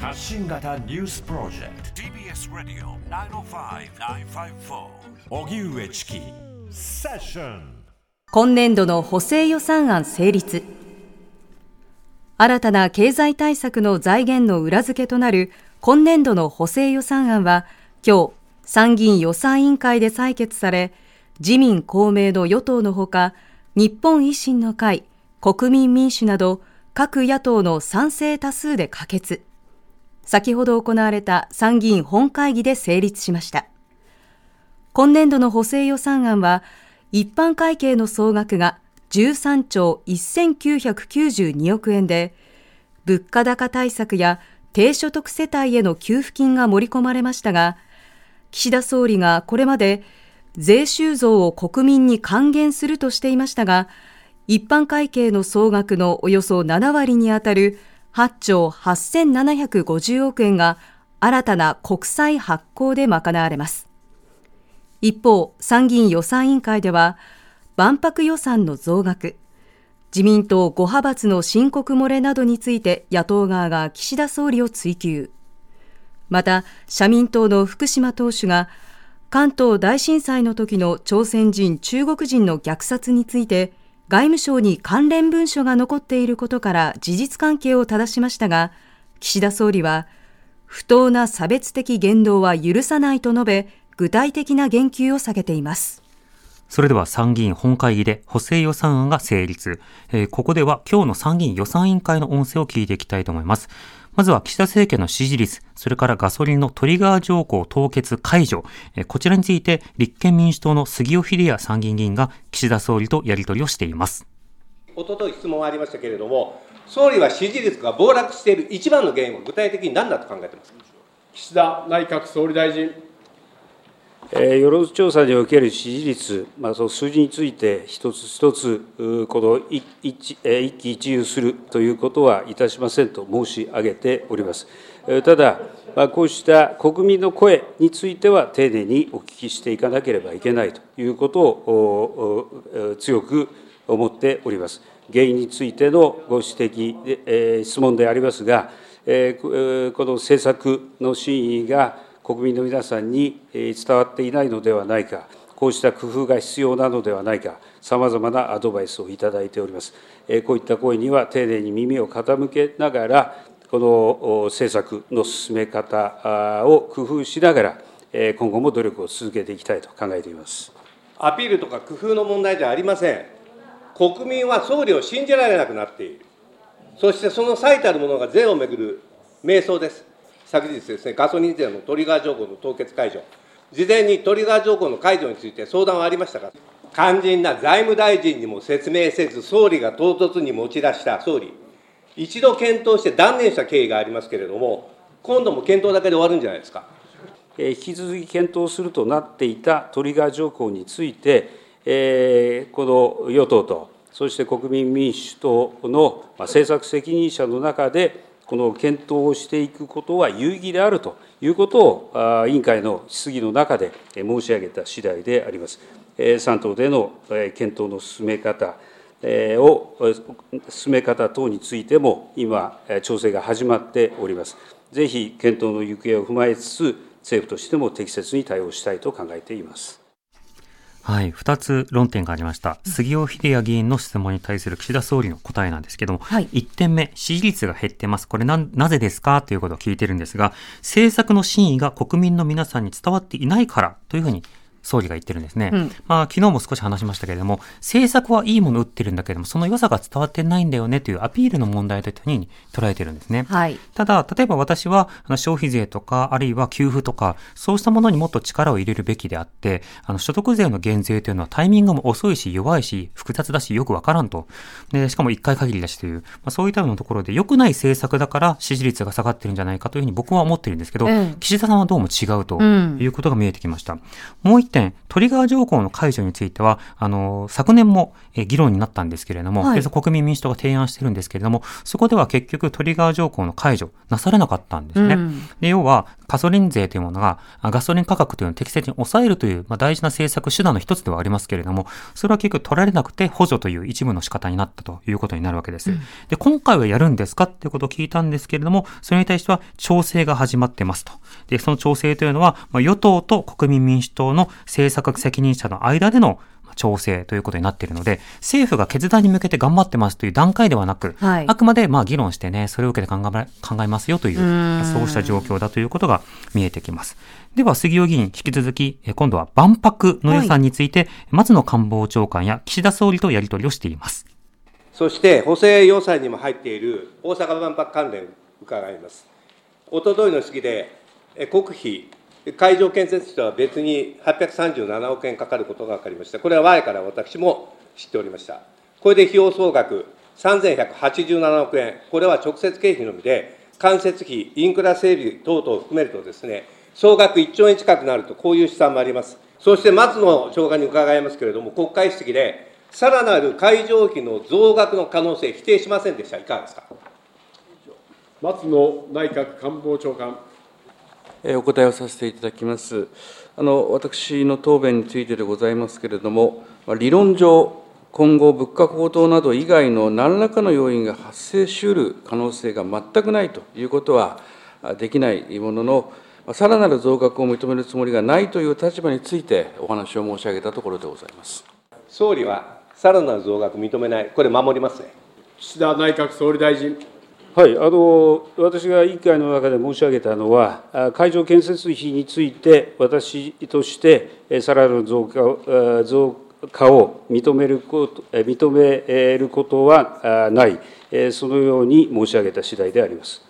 発信型ニュースプロジェクト。TBS ラディオ905-954おぎゅうえちきセッション今年度の補正予算案成立。新たな経済対策の財源の裏付けとなる今年度の補正予算案は今日参議院予算委員会で採決され自民公明の与党のほか日本維新の会国民民主など各野党の賛成多数で可決先ほど行われた参議院本会議で成立しました。今年度の補正予算案は一般会計の総額が13兆1992億円で物価高対策や低所得世帯への給付金が盛り込まれましたが岸田総理がこれまで税収増を国民に還元するとしていましたが一般会計の総額のおよそ7割にあたる8兆8750億円が新たな国債発行で賄われます。一方参議院予算委員会では万博予算の増額自民党5派閥の申告漏れなどについて野党側が岸田総理を追及。また社民党の福島党首が関東大震災の時の朝鮮人中国人の虐殺について外務省に関連文書が残っていることから事実関係を正しましたが岸田総理は不当な差別的言動は許さないと述べ具体的な言及を避けていますそれでは参議院本会議で補正予算案が成立。えーここでは今日の参議院予算委員会の音声を聞いていきたいと思います。まずは岸田政権の支持率、それからガソリンのトリガー条項凍結解除、えーこちらについて立憲民主党の杉尾秀哉参議院議員が岸田総理とやり取りをしています。おととい質問がありましたけれども、総理は支持率が暴落している一番の原因は具体的に何だと考えてますか？岸田内閣総理大臣。世論調査における支持率、まあ、その数字について一つ一つ、この一一えー一喜一憂するということはいたしませんと申し上げております。ただ、まあ、こうした国民の声については丁寧にお聞きしていかなければいけないということを強く思っております。原因についてのご指摘で、質問でありますが、この政策の真意が国民の皆さんにえ伝わっていないのではないか、こうした工夫が必要なのではないか、さまざまなアドバイスをいただいております。えこういった声には丁寧に耳を傾けながら、この政策の進め方を工夫しながら、え今後も努力を続けていきたいと考えています。アピールとか工夫の問題じゃありません。国民は総理を信じられなくなっている。そしてその最たるものが税をめぐる迷走です。昨日ですね、ガソリン税のトリガー条項の凍結解除。事前にトリガー条項の解除について相談はありましたか？肝心な財務大臣にも説明せず、総理が唐突に持ち出した総理、一度検討して断念した経緯がありますけれども、今度も検討だけで終わるんじゃないですか？引き続き検討するとなっていたトリガー条項について、えーこの与党と、そして国民民主党の政策責任者の中で、この検討をしていくことは有意義であるということを、あー委員会の質疑の中でえ申し上げた次第であります。えー3党でのえー検討の進め方、えーを進め方等についても、今、え調整が始まっております。ぜひ検討の行方を踏まえつつ、政府としても適切に対応したいと考えています。はい、二つ論点がありました。杉尾秀哉議員の質問に対する岸田総理の答えなんですけども、はい一点目、支持率が減ってます。これな、なぜですか？ということを聞いてるんですが、政策の真意が国民の皆さんに伝わっていないからというふうに総理が言ってるんですね。うんまあ、昨日も少し話しましたけれども、政策はいいものを打ってるんだけれども、その良さが伝わってないんだよねというアピールの問題というふうに捉えてるんですね。はいただ、例えば私は消費税とか、あるいは給付とか、そうしたものにもっと力を入れるべきであって、あの所得税の減税というのはタイミングも遅いし、弱いし、複雑だし、よくわからんと。で、しかも一回限りだしという、まあ、そういったようなところで良くない政策だから支持率が下がってるんじゃないかというふうに僕は思ってるんですけど、ええ岸田さんはどうも違うとうんいうことが見えてきました。もう一点、トリガー条項の解除については、あの、昨年もえー議論になったんですけれども、はい国民民主党が提案してるんですけれども、そこでは結局トリガー条項の解除なされなかったんですね。うんで要は、ガソリン税というものが、ガソリン価格というのを適切に抑えるという、まあ、大事な政策手段の一つではありますけれども、それは結局取られなくて補助という一部の仕方になったということになるわけです。うん、で、今回はやるんですかっていうことを聞いたんですけれども、それに対しては調整が始まってますと。で、その調整というのは、まあ、与党と国民民主党の政策責任者の間での調整ということになっているので、政府が決断に向けて頑張ってますという段階ではなく、はい、あくまでまあ議論してね、それを受けて考え考えますよという、うそうした状況だということが見えてきます。では、杉尾議員、引き続き、今度は万博の予算について、はい、松野官房長官や岸田総理とやり取りをしています。そして、補正予算にも入っている大阪万博関連伺います。おとといの式で、国費会場建設費とは別に837億円かかることが分かりました。これは前から私も知っておりました。これで費用総額3187億円、これは直接経費のみで、間接費、インフラ整備等々を含めるとですね、総額1兆円近くなると、こういう試算もあります。そして松野長官に伺いますけれども、国会質疑で、さらなる会場費の増額の可能性、否定しませんでした。いかがですか？松野内閣官房長官。お答えをさせていただきます。あの私の答弁についてでございますけれども、理論上、今後、物価高騰など以外の何らかの要因が発生しうる可能性が全くないということはできないものの、さらなる増額を認めるつもりがないという立場についてお話を申し上げたところでございます総理は、さらなる増額認めない、これ、守りますね岸田内閣総理大臣。はい、あの私が委員会の中で申し上げたのは、会場建設費について、私としてさらなる増加増加を認めること認めることはない、そのように申し上げた次第であります。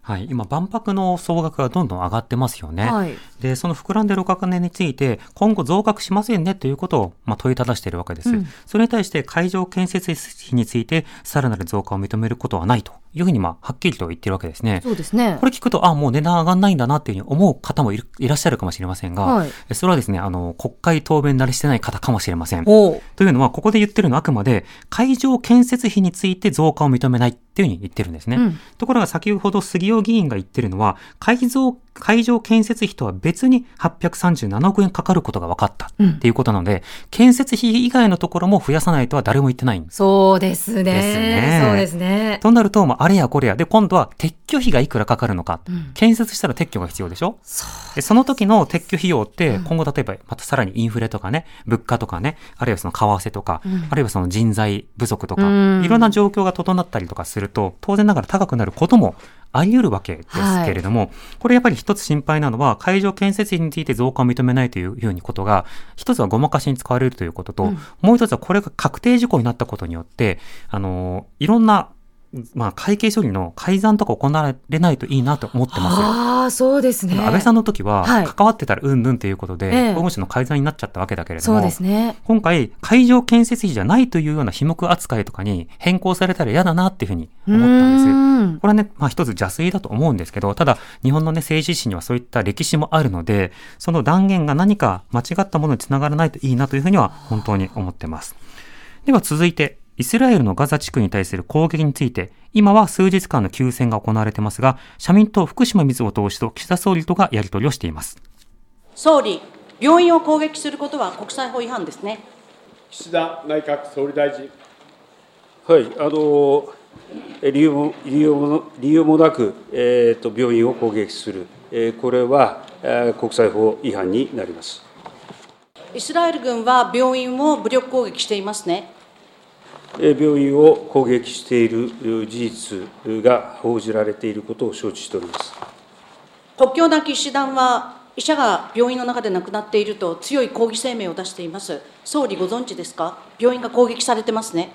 はい、今、万博の総額がどんどん上がってますよね。はい、で、その膨らんでるお金について、今後増額しませんねということを、まあ、問いただしているわけです。うん、それに対して会場建設費について、さらなる増加を認めることはないというふうに、まあ、はっきりと言ってるわけですね。そうですね。これ聞くと、あ、もう値段上がんないんだなっていうふうに思う方もいらっしゃるかもしれませんが、はい、それはですね、あの、国会答弁慣れしてない方かもしれません。というのは、ここで言ってるのはあくまで、会場建設費について増加を認めないっていうふうに言ってるんですね。うん、ところが先ほど杉尾議員が言ってるのは、会場会場建設費とは別に837億円かかることが分かったっていうことなので、うん、建設費以外のところも増やさないとは誰も言ってないんそうですね。ですね。そうですね。となると、まあ、あれやこれや。で、今度は撤去費がいくらかかるのか。うん、建設したら撤去が必要でしょ？そその時の撤去費用って、今後例えば、またさらにインフレとかね、物価とかね、あるいはその為替とか、うん、あるいはその人材不足とか、いろんな状況が整ったりとかすると、当然ながら高くなることもあり得るわけですけれども、はい、これやっぱり一つ心配なのは、会場建設費について増加を認めないというようにことが、一つはごまかしに使われるということと、うん、もう一つはこれが確定事項になったことによって、あの、いろんなまあ、会計処理の改ざんとか行われないといいなと思ってますああ、そうですね。安倍さんの時は、関わってたらうんぬんということで、法務省の改ざんになっちゃったわけだけれども、そうですね。今回、会場建設費じゃないというような費目扱いとかに変更されたら嫌だなっていうふうに思ったんです。これはね、まあ一つ邪推だと思うんですけど、ただ、日本のね、政治史にはそういった歴史もあるので、その断言が何か間違ったものにつながらないといいなというふうには本当に思ってます。では続いて、イスラエルのガザ地区に対する攻撃について、今は数日間の休戦が行われていますが、社民党福島水を通しと岸田総理とがやり取りをしています。総理、病院を攻撃することは国際法違反ですね。岸田内閣総理大臣。はい、あの理由も理由も理由もなく、えーと、病院を攻撃する、えー、これは、えー、国際法違反になります。イスラエル軍は病院を武力攻撃していますね。病院を攻撃している事実が報じられていることを承知しております国境なき医師団は、医者が病院の中で亡くなっていると強い抗議声明を出しています、総理、ご存知ですか、病院が攻撃されてますね。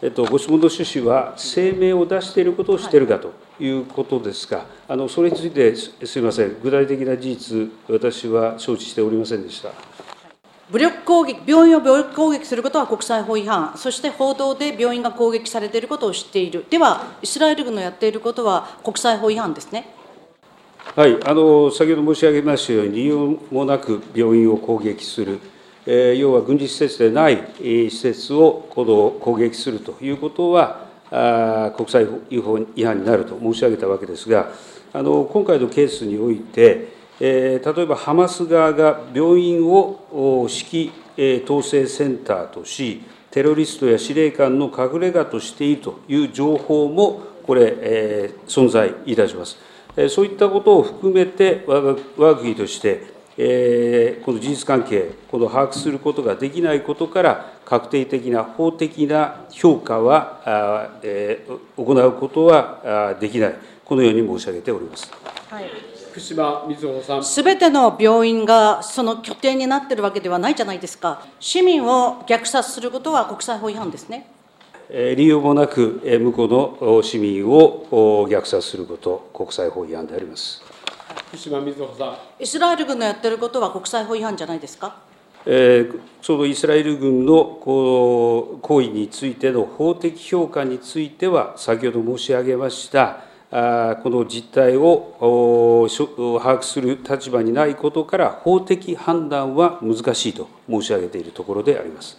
えっと、ご質問の趣旨は、声明を出していることをしているかということですが、はい、あのそれについてすみません、具体的な事実、私は承知しておりませんでした。武力攻撃、病院を武力攻撃することは国際法違反、そして報道で病院が攻撃されていることを知っている、では、イスラエル軍のやっていることは国際法違反ですね。はい、あの先ほど申し上げましたように、理由もなく病院を攻撃する、えー、要は軍事施設でない施設をこの攻撃するということは、あ国際法違反になると申し上げたわけですが、あの今回のケースにおいて、えー、例えばハマス側が病院を指揮、えー、統制センターとし、テロリストや司令官の隠れ家としているという情報も、これ、えー、存在いたします。そういったことを含めて、わが我が国として、えー、この事実関係、この把握することができないことから、確定的な法的な評価は、あえー、行うことはできない、このように申し上げております。はい福島みずほさん。すべての病院がその拠点になっているわけではないじゃないですか。市民を虐殺することは国際法違反ですね。理由もなく、向こうの市民を虐殺すること、国際法違反であります。福島みずほさん。イスラエル軍のやってることは国際法違反じゃないですか。えー、そのイスラエル軍のこう行為についての法的評価については、先ほど申し上げました、あこの実態を把握する立場にないことから、法的判断は難しいと申し上げているところであります。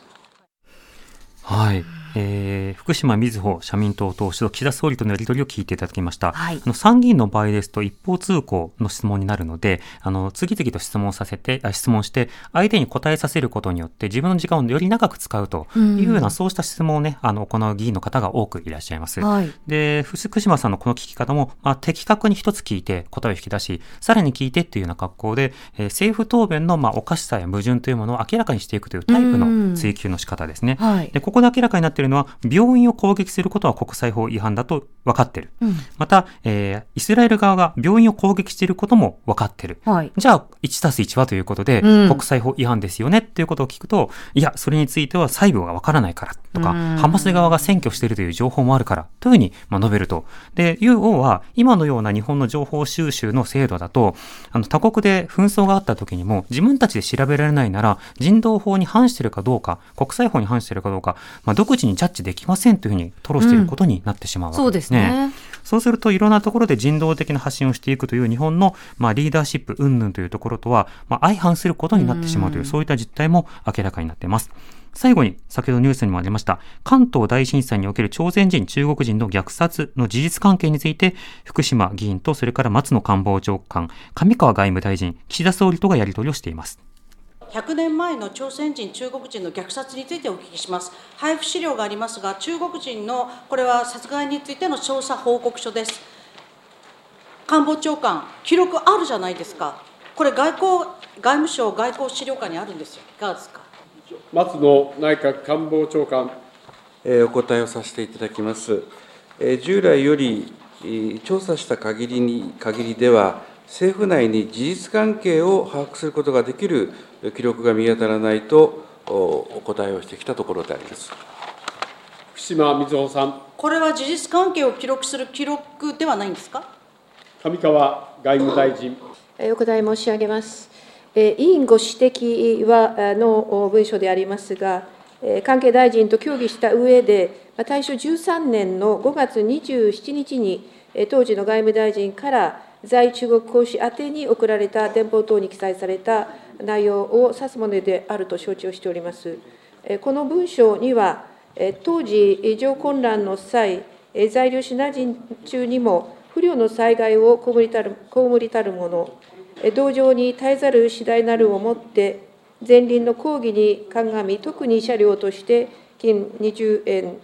はいえー、福島みずほ社民党党首と岸田総理とのやり取りを聞いていただきました、はい、あの参議院の場合ですと一方通行の質問になるのであの次々と質問させてあ質問して相手に答えさせることによって自分の時間をより長く使うというような、そうした質問をねあの行う議員の方が多くいらっしゃいます、はい、で福島さんのこの聞き方も、まあ、的確に一つ聞いて答えを引き出しさらに聞いてっていうような格好で、えー、政府答弁の、まあ、おかしさや矛盾というものを明らかにしていくというタイプの追求の仕方ですね、はい、でここで明らかになっているのは病院を攻撃することは国際法違反だと分かってる。うん、また、えー、イスラエル側が病院を攻撃していることも分かってる。はい、じゃあ、1たす1はということで、うん、国際法違反ですよねっていうことを聞くと、いや、それについては細部が分からないからとか、ハマス側が占拠しているという情報もあるからというふうに、まあ、述べると。で、UO は、今のような日本の情報収集の制度だと、あの、他国で紛争があった時にも、自分たちで調べられないなら、人道法に反しているかどうか、国際法に反しているかどうか、まあ、独自にジャッジできませんというふうに吐露していることになってしまうわけですね。うん、そうですねそうするといろんなところで人道的な発信をしていくという日本の、まあ、リーダーシップ云々というところとは、まあ、相反することになってしまうという、うそういった実態も明らかになっています。最後に、先ほどニュースにもありました、関東大震災における朝鮮人、中国人の虐殺の事実関係について、福島議員とそれから松野官房長官、上川外務大臣、岸田総理とがやり取りをしています。100年前の朝鮮人、中国人の虐殺についてお聞きします。配布資料がありますが、中国人のこれは殺害についての調査報告書です。官房長官、記録あるじゃないですか。これ外交、外務省外交資料館にあるんですよ。いかがですか？松野内閣官房長官。えー、お答えをさせていただきます。えー、従来より調査した限りに限りでは、政府内に事実関係を把握することができる記録が見当たらないとお答えをしてきたところであります福島瑞穂さん。これは事実関係を記録する記録ではないんですか？上川外務大臣。お答え申し上げます。委員ご指摘はの文書でありますが、関係大臣と協議した上で、大正13年の5月27日に、当時の外務大臣から在中国公使宛に送られた電報等に記載された内容を指すものであると承知をしております。この文書には、当時、異常混乱の際、在留シナ人中にも不慮の災害を被りたる被りたる者、同情に絶えざる次第なるをもって、前輪の抗議に鑑み、特に車両として金20円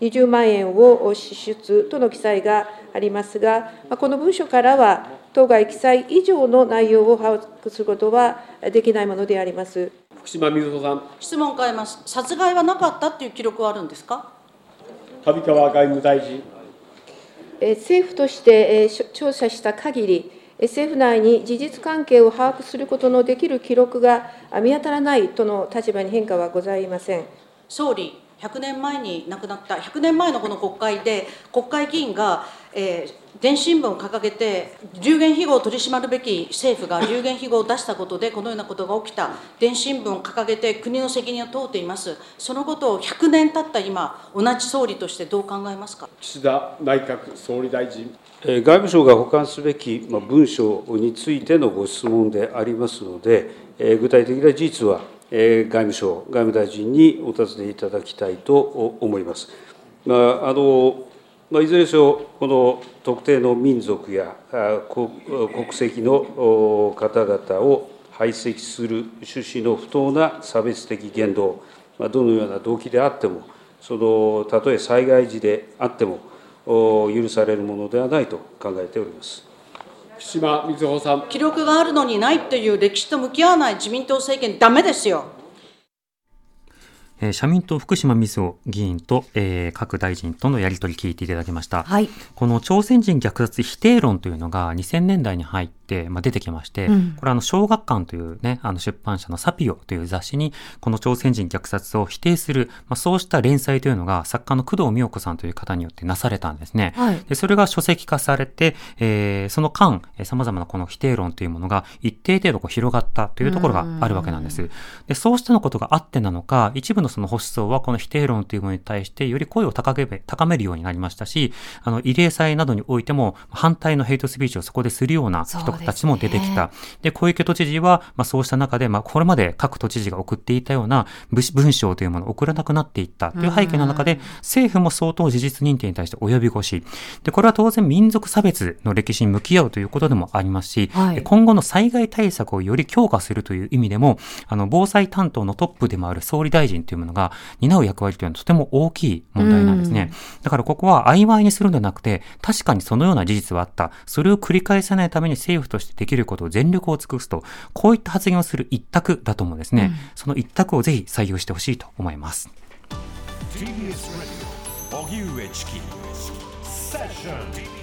20万円を支出との記載がありますが、この文書からは、当該記載以上の内容を把握することはできないものであります福島みずほさん。質問変えます。殺害はなかったという記録はあるんですか？上川外務大臣。政府として調査した限り、政府内に事実関係を把握することのできる記録が見当たらないとの立場に変化はございません。総理、100年前に亡くなった100年前のこの国会で国会議員が、えー、電子新聞を掲げて流言飛語を取り締まるべき政府が流言飛語を出したことでこのようなことが起きた。電子新聞を掲げて国の責任を問うています。そのことを100年経った今同じ総理としてどう考えますか？岸田内閣総理大臣。外務省が保管すべき文書についてのご質問でありますので具体的な事実は外務省、外務大臣にお尋ねいただきたいと思います。まあ、あのまあ、いずれにせよ、この特定の民族や国籍の方々を排斥する趣旨の不当な差別的言動、まあ、どのような動機であっても、そのたとえ災害時であっても、許されるものではないと考えております。福島瑞穂さん。記録があるのにないという歴史と向き合わない自民党政権、だめですよ。えー、社民党福島みずほ議員と、えー、各大臣とのやり取り聞いていただきました。はい、この朝鮮人虐殺否定論というのが2000年代に入って、まあ、出てきまして、うん、これはあの小学館というね、あの出版社のサピオという雑誌に、この朝鮮人虐殺を否定する、まあ、そうした連載というのが作家の工藤美代子さんという方によってなされたんですね。はい、でそれが書籍化されて、えー、その間、様々なこの否定論というものが一定程度こう広がったというところがあるわけなんです。でそうしたのことがあってなのか、一部のその保守層はこの否定論というものに対してより声を高め高めるようになりましたし、あの、慰霊祭などにおいても反対のヘイトスピーチをそこでするような人たちも出てきた。で、小池都知事は、まあそうした中で、まあこれまで各都知事が送っていたような文章というものを送らなくなっていったという背景の中で、政府も相当事実認定に対して及び腰。で、これは当然民族差別の歴史に向き合うということでもありますし、はい、今後の災害対策をより強化するという意味でも、あの、防災担当のトップでもある総理大臣というものが、担う役割というのはとても大きい問題なんですね。だからここは曖昧にするんではなくて、確かにそのような事実はあった。それを繰り返さないために政府としてできることを全力を尽くすと、こういった発言をする一択だと思うんですね。うん、その一択をぜひ採用してほしいと思います。TBS Radio 荻上チキセッション